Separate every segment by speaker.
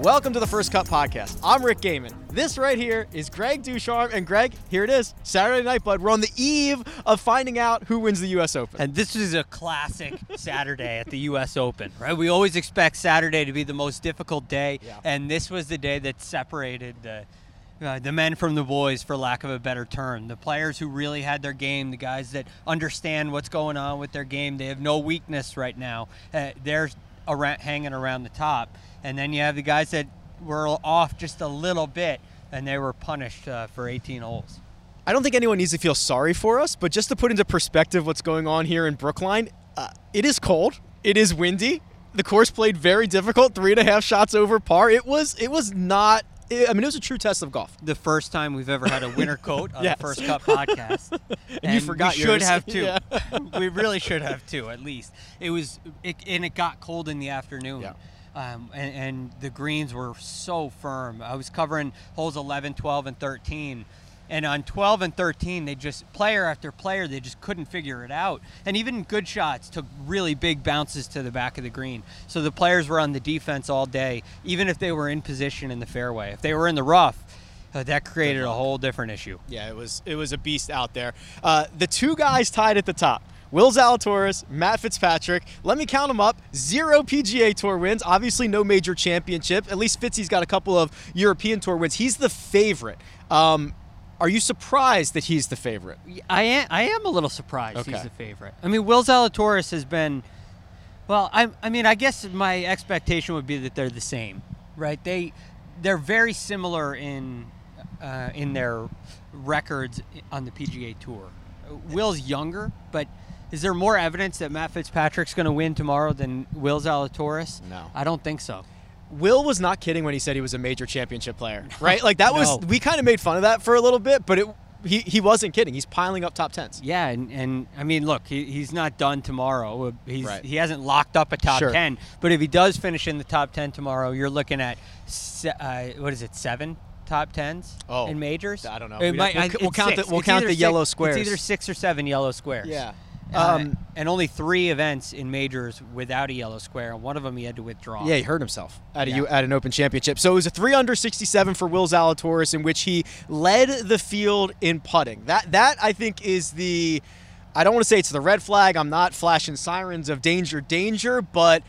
Speaker 1: Welcome to the First Cut Podcast. I'm Rick Gehman. This right here is Greg DuCharme. And Greg, here it is. Saturday night, bud. We're on the eve of finding out who wins the U.S. Open.
Speaker 2: And this is a classic Saturday at the U.S. Open, right? We always expect Saturday to be the most difficult day,
Speaker 1: Yeah.
Speaker 2: and this was the day that separated the uh, the men from the boys, for lack of a better term. The players who really had their game, the guys that understand what's going on with their game, they have no weakness right now. Uh, they're around, hanging around the top, and then you have the guys that were off just a little bit, and they were punished uh, for 18 holes.
Speaker 1: I don't think anyone needs to feel sorry for us, but just to put into perspective what's going on here in Brookline, uh, it is cold. It is windy. The course played very difficult, three and a half shots over par. It was it was not. I mean, it was a true test of golf.
Speaker 2: the first time we've ever had a winter coat on
Speaker 1: Yes.
Speaker 2: the First Cut podcast. and,
Speaker 1: you forgot
Speaker 2: we should have two.
Speaker 1: Yeah.
Speaker 2: we really should have two at least. It was, it, and it got cold in the afternoon.
Speaker 1: Yeah.
Speaker 2: Um, and, and the greens were so firm. I was covering holes 11, 12, and 13. And on 12 and 13, they just, player after player, they just couldn't figure it out. And even good shots took really big bounces to the back of the green. So the players were on the defense all day, even if they were in position in the fairway. If they were in the rough, uh, that created a whole different issue.
Speaker 1: Yeah, it was it was a beast out there. Uh, the two guys tied at the top. Will Zalatoris, Matt Fitzpatrick. Let me count them up. Zero PGA Tour wins. Obviously, no major championship. At least Fitzy's got a couple of European Tour wins. He's the favorite. Um, are you surprised that he's the favorite?
Speaker 2: I am, I am a little surprised
Speaker 1: Okay.
Speaker 2: he's the favorite. I mean, Will Zalatoris has been, well, I, I mean, I guess my expectation would be that they're the same, right? They, they're very similar in, uh, in their records on the PGA Tour. Will's younger, but is there more evidence that Matt Fitzpatrick's going to win tomorrow than Will Zalatoris?
Speaker 1: No.
Speaker 2: I don't think so.
Speaker 1: Will was not kidding when he said he was a major championship player, right? Like that was we kind of made fun of that for a little bit, but it he, he wasn't kidding. He's piling up top tens.
Speaker 2: Yeah, and, and I mean, look, he, he's not done tomorrow. Uh, He's
Speaker 1: Right.
Speaker 2: he hasn't locked up a top
Speaker 1: Sure.
Speaker 2: ten. But if he does finish in the top ten tomorrow, you're looking at se- uh, what is it, seven top tens
Speaker 1: Oh,
Speaker 2: in majors?
Speaker 1: I don't know.
Speaker 2: It
Speaker 1: We'd
Speaker 2: might-
Speaker 1: have- we'll- we'll count the- we'll
Speaker 2: It's
Speaker 1: count the
Speaker 2: six-
Speaker 1: yellow squares.
Speaker 2: It's either six or seven yellow squares.
Speaker 1: Yeah.
Speaker 2: Uh,
Speaker 1: Um,
Speaker 2: and only three events in majors without a yellow square, and one of them he had to withdraw.
Speaker 1: Yeah, he hurt himself at a
Speaker 2: Yeah.
Speaker 1: At an Open Championship. So it was a three under 67 for Will Zalatoris, in which he led the field in putting. That that I think is the. I don't want to say it's the red flag. I'm not flashing sirens of danger, danger, but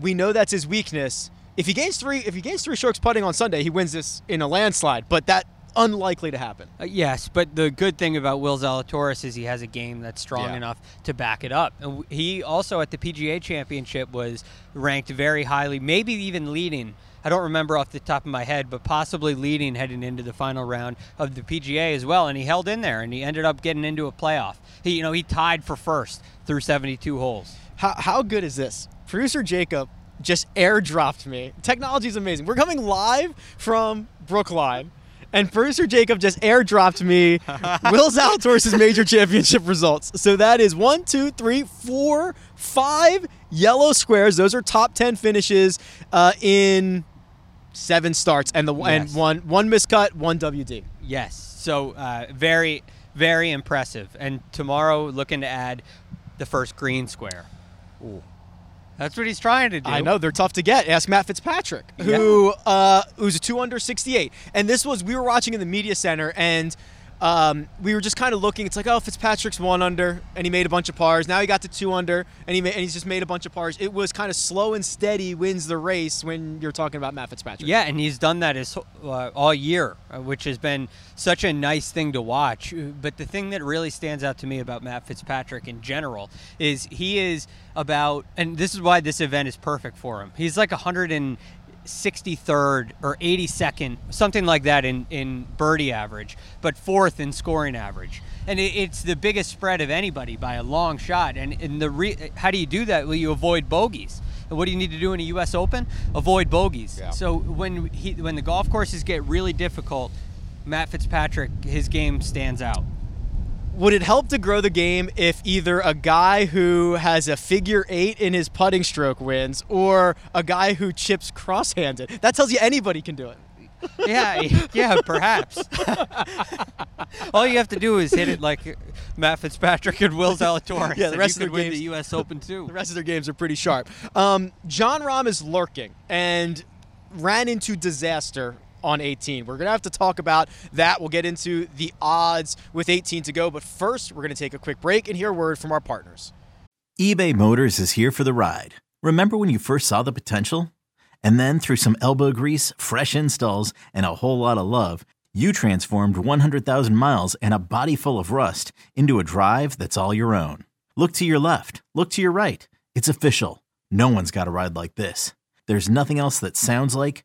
Speaker 1: we know that's his weakness. If he gains three, if he gains three strokes putting on Sunday, he wins this in a landslide. But that unlikely to happen.
Speaker 2: Uh, yes, but the good thing about Will Zalatoris is he has a game that's strong
Speaker 1: Yeah.
Speaker 2: enough to back it up. And he also at the PGA Championship was ranked very highly, maybe even leading. I don't remember off the top of my head, but possibly leading heading into the final round of the PGA as well. And he held in there, and he ended up getting into a playoff. He, you know, he tied for first through 72 holes.
Speaker 1: How, how good is this? Producer Jacob just airdropped me. Technology is amazing. We're coming live from Brookline, and producer Jacob just airdropped me Will Zalatoris' major championship results. So that is one, two, three, four, five yellow squares. Those are top ten finishes uh, in seven starts, and the and one one miscut, one WD.
Speaker 2: Yes. So uh, very, very impressive. And tomorrow, looking to add the first green square. That's what he's trying to do.
Speaker 1: I know they're tough to get. Ask Matt Fitzpatrick, who uh, who's a two under sixty eight. And this was we were watching in the media center, and um, we were just kind of looking. It's like, oh, Fitzpatrick's one under, and he made a bunch of pars. Now he got to two under, and he ma- and he's just made a bunch of pars. It was kind of slow and steady wins the race when you're talking about Matt Fitzpatrick.
Speaker 2: Yeah, and he's done that his, uh, all year, uh, which has been such a nice thing to watch. Uh, But the thing that really stands out to me about Matt Fitzpatrick in general is he is about, and this is why this event is perfect for him. He's like 163rd or 82nd, something like that in, in birdie average, but fourth in scoring average. And it, it's the biggest spread of anybody by a long shot. And, and the re, how do you do that? Well, you avoid bogeys. And what do you need to do in a U.S. Open? Avoid bogeys.
Speaker 1: Yeah.
Speaker 2: So when he when the golf courses get really difficult, Matt Fitzpatrick his game stands out.
Speaker 1: Would it help to grow the game if either a guy who has a figure eight in his putting stroke wins, or a guy who chips cross-handed? That tells you anybody can do it.
Speaker 2: Yeah, yeah, perhaps. All you have to do is hit it like Matt Fitzpatrick and Will Zalatoris.
Speaker 1: Yeah, the rest of their games-
Speaker 2: the U.S. Open too.
Speaker 1: The rest of their games are pretty sharp. Um, Jon Rahm is lurking and ran into disaster on 18. We're going to have to talk about that. We'll get into the odds with 18 to go. But first, we're going to take a quick break and hear a word from our partners.
Speaker 3: eBay Motors is here for the ride. Remember when you first saw the potential? And then through some elbow grease, fresh installs, and a whole lot of love, you transformed 100,000 miles and a body full of rust into a drive that's all your own. Look to your left, look to your right. It's official. No one's got a ride like this. There's nothing else that sounds like,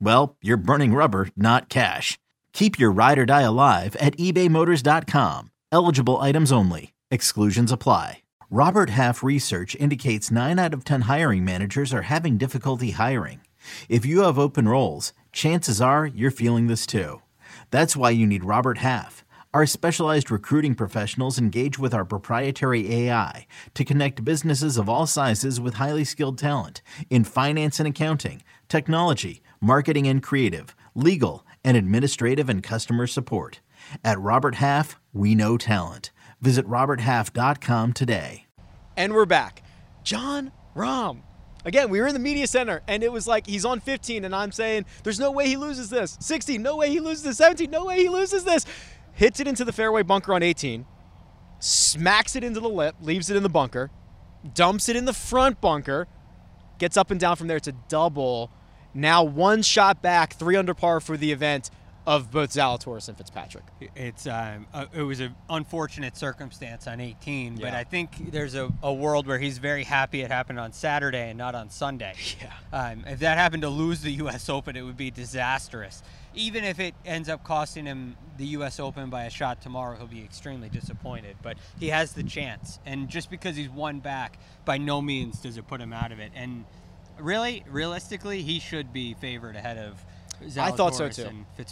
Speaker 3: well, you're burning rubber, not cash. Keep your ride or die alive at ebaymotors.com. Eligible items only. Exclusions apply. Robert Half research indicates 9 out of 10 hiring managers are having difficulty hiring. If you have open roles, chances are you're feeling this too. That's why you need Robert Half. Our specialized recruiting professionals engage with our proprietary AI to connect businesses of all sizes with highly skilled talent in finance and accounting, technology, marketing and creative, legal, and administrative and customer support. At Robert Half, we know talent. Visit RobertHalf.com today.
Speaker 1: And we're back. Jon Rahm. Again, we were in the media center, and it was like he's on 15, and I'm saying, there's no way he loses this. 16, no way he loses this. 17, no way he loses this. Hits it into the fairway bunker on 18, smacks it into the lip, leaves it in the bunker, dumps it in the front bunker, gets up and down from there to double. Now one shot back, three under par for the event of both Zalatoris and Fitzpatrick.
Speaker 2: It's um, uh, it was an unfortunate circumstance on 18, but I think there's a, a world where he's very happy it happened on Saturday and not on Sunday.
Speaker 1: Yeah.
Speaker 2: Um, if that happened to lose the U.S. Open, it would be disastrous. Even if it ends up costing him the U.S. Open by a shot tomorrow, he'll be extremely disappointed. But he has the chance, and just because he's one back, by no means does it put him out of it. And really, realistically, he should be favored ahead of.
Speaker 1: I thought so too.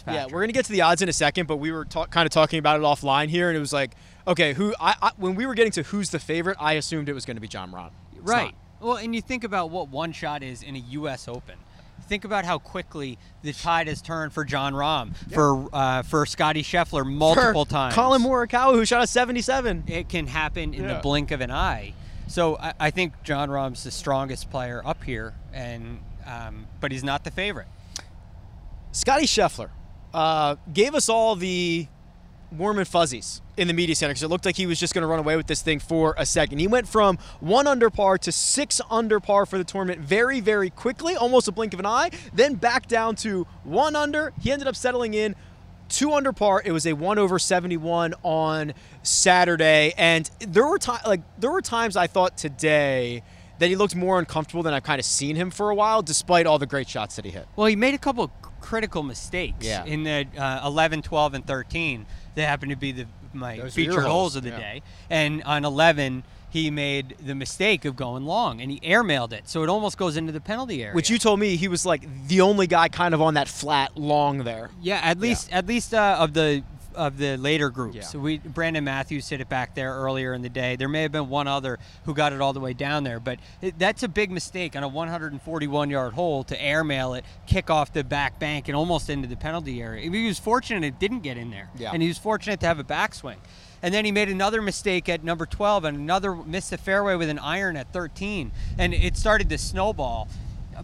Speaker 1: Yeah, we're gonna get to the odds in a second, but we were ta- kind of talking about it offline here, and it was like, okay, who? I, I when we were getting to who's the favorite, I assumed it was going to be Jon Rahm. It's
Speaker 2: Right.
Speaker 1: not.
Speaker 2: Well, and you think about what one shot is in a U.S. Open. Think about how quickly the tide has turned for Jon Rahm, for uh, for Scottie Scheffler multiple
Speaker 1: For
Speaker 2: times.
Speaker 1: Collin Morikawa, who shot a 77.
Speaker 2: It can happen in
Speaker 1: Yeah.
Speaker 2: the blink of an eye. So I, I think Jon Rahm's the strongest player up here, and um, but he's not the favorite.
Speaker 1: Scottie Scheffler uh, gave us all the warm and fuzzies in the media center because it looked like he was just going to run away with this thing for a second. He went from one under par to six under par for the tournament very, very quickly, almost a blink of an eye. Then back down to one under. He ended up settling in two under par. It was a one over 71 on Saturday, and there were ti- like there were times I thought today that he looked more uncomfortable than I've kind of seen him for a while, despite all the great shots that he hit.
Speaker 2: Well, he made a couple critical mistakes
Speaker 1: Yeah.
Speaker 2: in the uh, 11, 12, and 13. They happened to be the my
Speaker 1: Those were
Speaker 2: featured
Speaker 1: holes,
Speaker 2: holes of the
Speaker 1: yeah.
Speaker 2: day. And on 11, he made the mistake of going long, and he airmailed it, so it almost goes into the penalty area.
Speaker 1: Which you told me he was like the only guy kind of on that flat long there.
Speaker 2: yeah, at least at least uh, of the of the later groups.
Speaker 1: Yeah.
Speaker 2: So we Brandon Matthews hit it back there earlier in the day. There may have been one other who got it all the way down there, but it, that's a big mistake on a 141 yard hole to airmail it, kick off the back bank, and almost into the penalty area. He was fortunate it didn't get in there,
Speaker 1: Yeah.
Speaker 2: and he was fortunate to have a backswing. And then he made another mistake at number 12 and another missed the fairway with an iron at 13. And it started to snowball.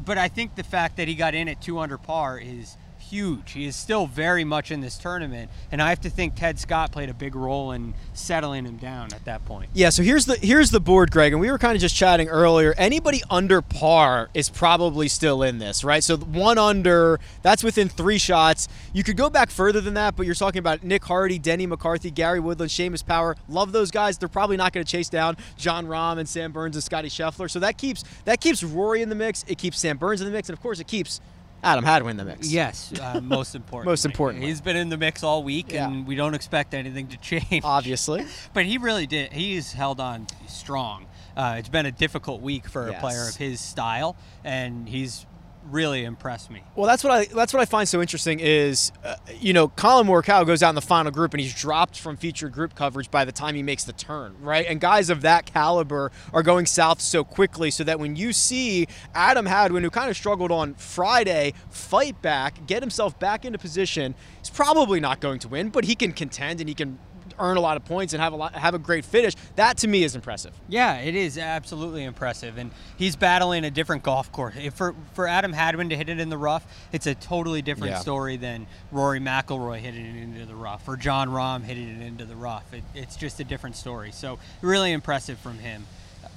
Speaker 2: But I think the fact that he got in at 2 under par is huge. He is still very much in this tournament. And I have to think Ted Scott played a big role in settling him down at that point.
Speaker 1: Yeah, so here's the here's the board, Greg, and we were kind of just chatting earlier. Anybody under par is probably still in this, right? So one under, that's within three shots. You could go back further than that, but you're talking about Nick Hardy, Denny McCarthy, Gary Woodland, Seamus Power. Love those guys. They're probably not going to chase down Jon Rahm and Sam Burns and Scottie Scheffler. So that keeps that keeps Rory in the mix. It keeps Sam Burns in the mix, and of course, it keeps Adam Hadwin in the mix.
Speaker 2: Yes, uh, most important.
Speaker 1: Most important.
Speaker 2: He's been in the mix all week,
Speaker 1: Yeah.
Speaker 2: and we don't expect anything to change.
Speaker 1: obviously.
Speaker 2: But he really did. He's held on strong. Uh, it's been a difficult week for a player of his style, and he's really impressed me.
Speaker 1: Well, that's what I that's what I find so interesting is, uh, you know, Collin Morikawa goes out in the final group and he's dropped from featured group coverage by the time he makes the turn, right? And guys of that caliber are going south so quickly, so that when you see Adam Hadwin, who kind of struggled on Friday, fight back, get himself back into position, he's probably not going to win, but he can contend and he can earn a lot of points and have a lot have a great finish. That to me is impressive.
Speaker 2: Yeah, it is absolutely impressive, and he's battling a different golf course. If for for Adam Hadwin to hit it in the rough, it's a totally different
Speaker 1: Yeah.
Speaker 2: story than Rory McIlroy hitting it into the rough or Jon Rahm hitting it into the rough. It, it's just a different story. So really impressive from him.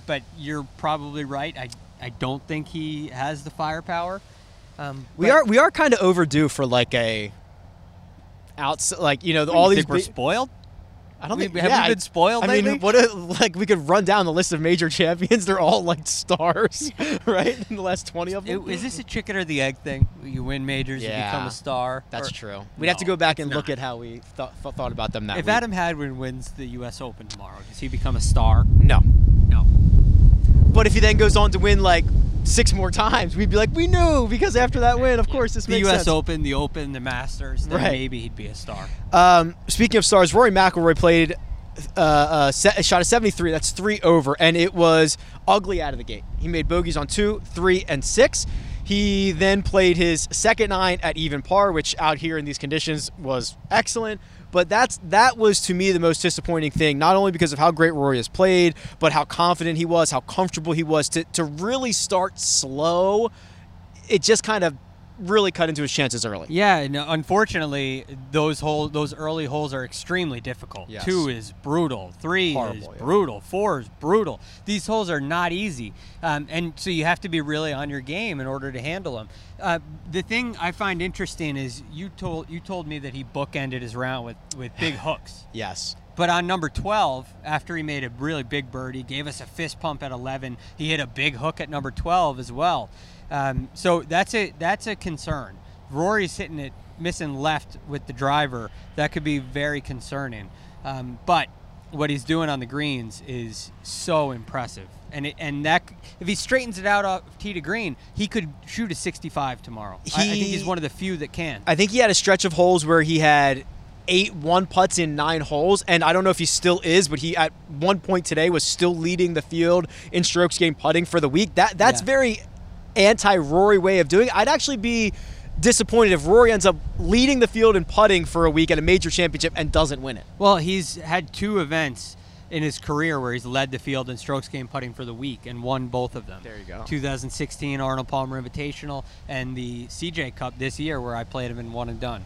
Speaker 2: But you're probably right. I I don't think he has the firepower. Um,
Speaker 1: We are we are kind of overdue for like a outs like you know all
Speaker 2: you
Speaker 1: these
Speaker 2: think we're
Speaker 1: big-
Speaker 2: spoiled.
Speaker 1: I don't think
Speaker 2: We-
Speaker 1: think
Speaker 2: have we
Speaker 1: yeah,
Speaker 2: been spoiled
Speaker 1: I mean, what a, like we could run down the list of major champions. They're all like stars, right? In the last twenty of them.
Speaker 2: It- Is this a chicken or the egg thing? You win majors, you become a star.
Speaker 1: That's
Speaker 2: Or-
Speaker 1: true. We'd have to go back and look at how we thought, thought about them that
Speaker 2: If
Speaker 1: week.
Speaker 2: Adam Hadwin wins the U.S. Open tomorrow, does he become a star?
Speaker 1: no,
Speaker 2: No.
Speaker 1: but if he then goes on to win like six more times, we'd be like, we knew because after that win, of course, this
Speaker 2: The
Speaker 1: makes
Speaker 2: U.S.
Speaker 1: sense.
Speaker 2: Open, the Open, the Masters, then
Speaker 1: Right.
Speaker 2: maybe he'd be a star.
Speaker 1: Um, speaking of stars, Rory McIlroy played uh, uh, se- a shot of 73. That's three over, and it was ugly out of the gate. He made bogeys on two, three, and six. He then played his second nine at even par, which out here in these conditions was excellent. But that's that was to me the most disappointing thing, not only because of how great Rory has played, but how confident he was, how comfortable he was to to really start slow. It just kind of really cut into his chances early.
Speaker 2: Yeah, and uh, unfortunately, those hole, those early holes are extremely difficult.
Speaker 1: Yes.
Speaker 2: Two is brutal. Three is
Speaker 1: Horrible, yeah.
Speaker 2: brutal. Four is brutal. These holes are not easy, um, and so you have to be really on your game in order to handle them. Uh, the thing I find interesting is you told you told me that he bookended his round with with big hooks.
Speaker 1: Yes.
Speaker 2: But on number 12, after he made a really big birdie, gave us a fist pump at 11, he hit a big hook at number 12 as well. Um, so that's a that's a concern. Rory's hitting it missing left with the driver. That could be very concerning. Um, but what he's doing on the greens is so impressive. And it, and that if he straightens it out off tee to green, he could shoot a 65 tomorrow. I, I think he's one of the few that can.
Speaker 1: I think he had a stretch of holes where he had eight one putts in nine holes, and I don't know if he still is, but he at one point today was still leading the field in strokes gained putting for the week. That that's
Speaker 2: Yeah.
Speaker 1: very anti Rory way of doing it. I'd actually be disappointed if Rory ends up leading the field in putting for a week at a major championship and doesn't win it.
Speaker 2: Well, he's had two events in his career where he's led the field in strokes gained putting for the week and won both of them.
Speaker 1: There you go.
Speaker 2: 2016 Arnold Palmer Invitational and the CJ Cup this year where I played him in one and done.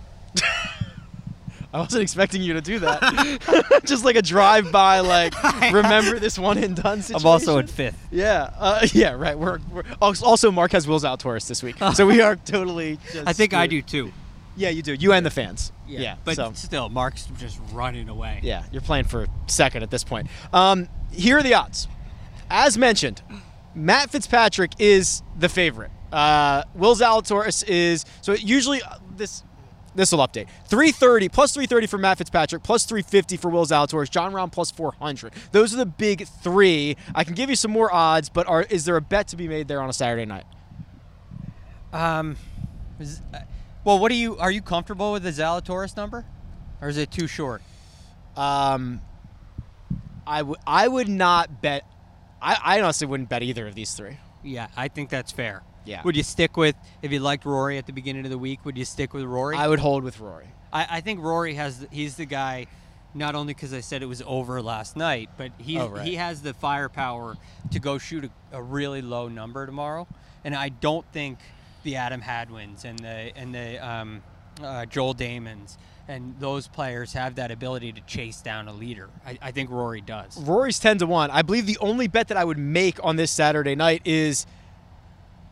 Speaker 1: I wasn't expecting you to do that. Just like a drive by, like remember this one and done situation.
Speaker 2: I'm also in fifth.
Speaker 1: Yeah, uh, yeah, right. We're, we're also Mark has Will Zalatoris this week, so we are totally.
Speaker 2: I think I do too.
Speaker 1: Yeah, you do. You and the fans. Yeah,
Speaker 2: but
Speaker 1: so
Speaker 2: still, Mark's just running away.
Speaker 1: yeah, you're playing for second at this point. Um, here are the odds. As mentioned, Matt Fitzpatrick is the favorite. Uh, Will Zalatoris is so usually uh, this. This will update. 330 plus 330 for Matt Fitzpatrick, plus 350 for Will Zalatoris, Jon Rahm plus 400. Those are the big three. I can give you some more odds, but are is there a bet to be made there on a Saturday night?
Speaker 2: Um, is- uh, well, what are you? Are you comfortable with the Zalatoris number? or is it too short?
Speaker 1: Um, I would I would not bet. I, I honestly wouldn't bet either of these three.
Speaker 2: Yeah, I think that's fair.
Speaker 1: Yeah.
Speaker 2: Would you stick with if you liked Rory at the beginning of the week? Would you stick with Rory?
Speaker 1: I would hold with Rory.
Speaker 2: I, I think Rory has he's the guy. Not only because I said it was over last night, but he
Speaker 1: Oh, right.
Speaker 2: he has the firepower to go shoot a, a really low number tomorrow, and I don't think the Adam Hadwins and the and the um, uh, Joel Dahmens and those players have that ability to chase down a leader. I, I think Rory does.
Speaker 1: Rory's ten to one. I believe the only bet that I would make on this Saturday night is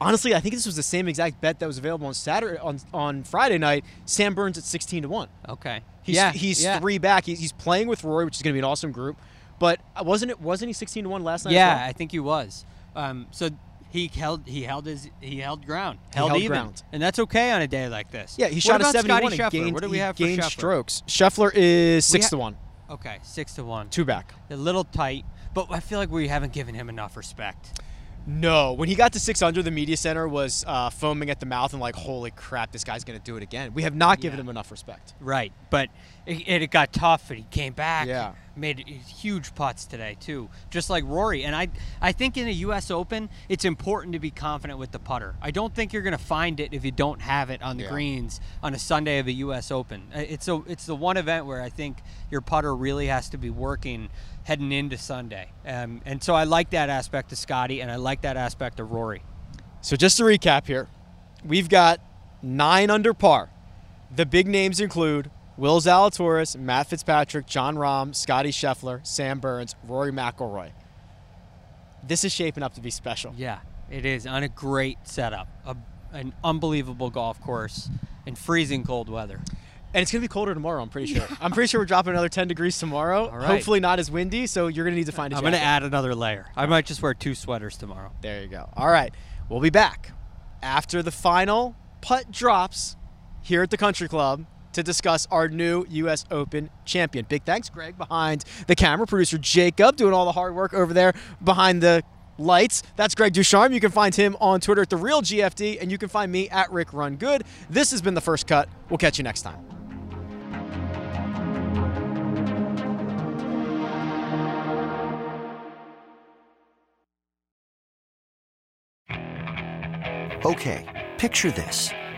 Speaker 1: honestly, I think this was the same exact bet that was available on Saturday on on Friday night. Sam Burns at sixteen to one.
Speaker 2: Okay.
Speaker 1: He's
Speaker 2: yeah,
Speaker 1: he's
Speaker 2: yeah.
Speaker 1: three back. He's, he's playing with Rory, which is going to be an awesome group. But wasn't it wasn't he sixteen to one last night?
Speaker 2: Yeah,
Speaker 1: well?
Speaker 2: I think he was. Um, so he held he held his he held ground,
Speaker 1: He
Speaker 2: held,
Speaker 1: held
Speaker 2: even,
Speaker 1: ground.
Speaker 2: and that's okay on a day like this.
Speaker 1: yeah. He
Speaker 2: What
Speaker 1: shot a seventy-one and
Speaker 2: Scheffler?
Speaker 1: gained,
Speaker 2: What do we have for
Speaker 1: gained
Speaker 2: Scheffler?
Speaker 1: strokes. Scheffler is six
Speaker 2: ha-
Speaker 1: to one,
Speaker 2: Okay, six to one.
Speaker 1: two back.
Speaker 2: A little tight, but I feel like we haven't given him enough respect.
Speaker 1: No, when he got to six under, the media center was uh, foaming at the mouth and like, "Holy crap, this guy's going to do it again." We have not given
Speaker 2: Yeah.
Speaker 1: him enough respect.
Speaker 2: Right, but it, it got tough, and he came back.
Speaker 1: Yeah.
Speaker 2: made huge putts today too, just like Rory. And I, I think in a U.S. Open, it's important to be confident with the putter. I don't think you're going to find it if you don't have it on the
Speaker 1: Yeah.
Speaker 2: greens on a Sunday of a U.S. Open. Uh, It's a, it's the one event where I think your putter really has to be working heading into Sunday. Um, and so I like that aspect of Scottie, and I like that aspect of Rory.
Speaker 1: So just to recap here, we've got nine under par. The big names include Will Zalatoris, Matt Fitzpatrick, Jon Rahm, Scottie Scheffler, Sam Burns, Rory McIlroy. This is shaping up to be special.
Speaker 2: Yeah, it is on a great setup, a, an unbelievable golf course in freezing cold weather.
Speaker 1: And it's going to be colder tomorrow, I'm pretty sure. I'm pretty sure we're dropping another 10 degrees tomorrow.
Speaker 2: All right.
Speaker 1: Hopefully not as windy, so you're going to need to find a
Speaker 2: I'm
Speaker 1: jacket.
Speaker 2: to add another layer. I might just wear two sweaters tomorrow.
Speaker 1: There you go. All right. We'll be back after the final putt drops here at the Country Club to discuss our new U.S. Open champion. Big thanks, Greg, behind the camera. Producer Jacob doing all the hard work over there behind the lights. That's Greg DuCharme. You can find him on Twitter at The Real GFD, and you can find me at Rick Run Good. This has been The First Cut. We'll catch you next time.
Speaker 4: Okay, picture this.